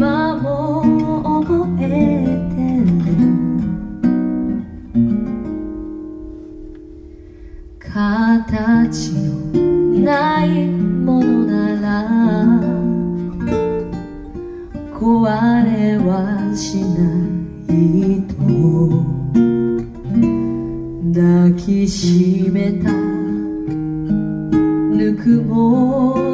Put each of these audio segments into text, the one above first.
今も覚えてる形のないものなら壊れはしないと。抱きしめたぬくもり。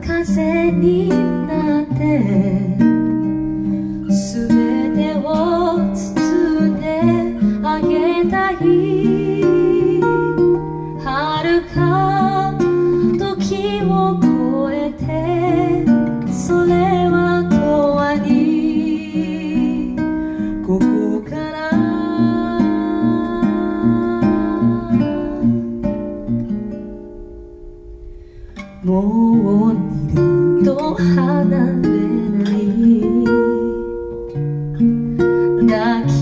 風にもう二度と離れない抱き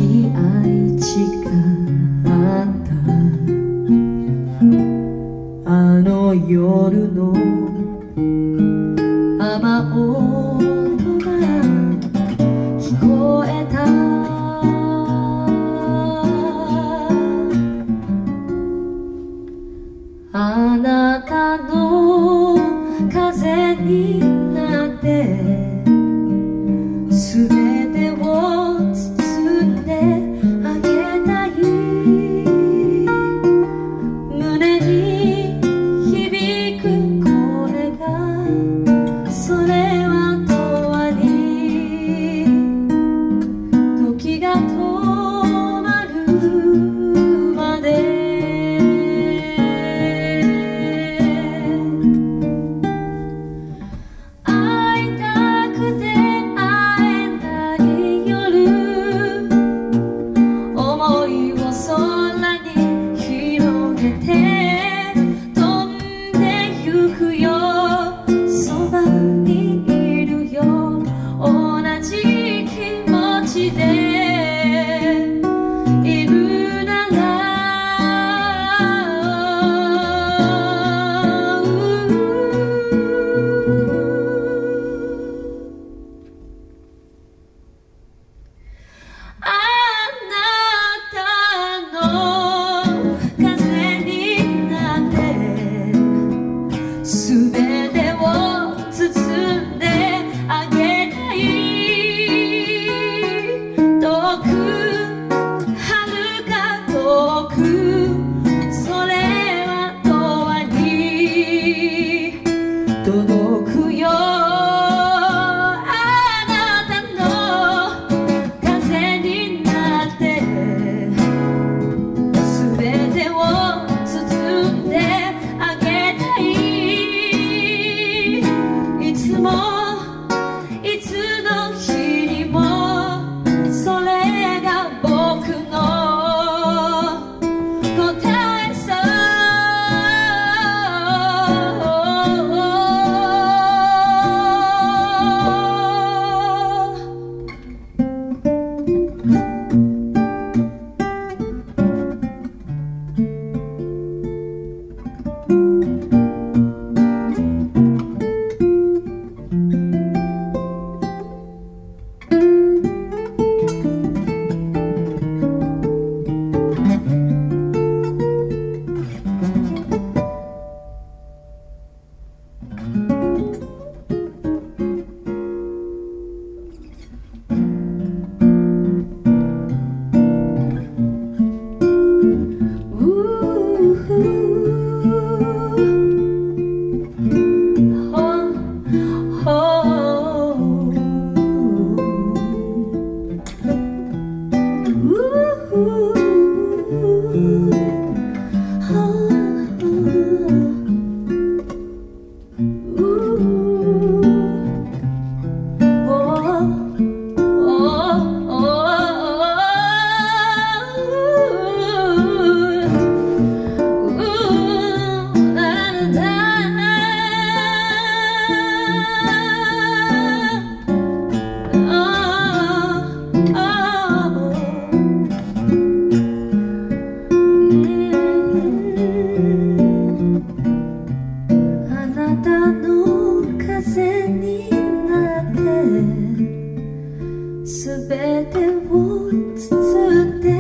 全てを包んで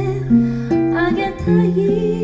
あげたい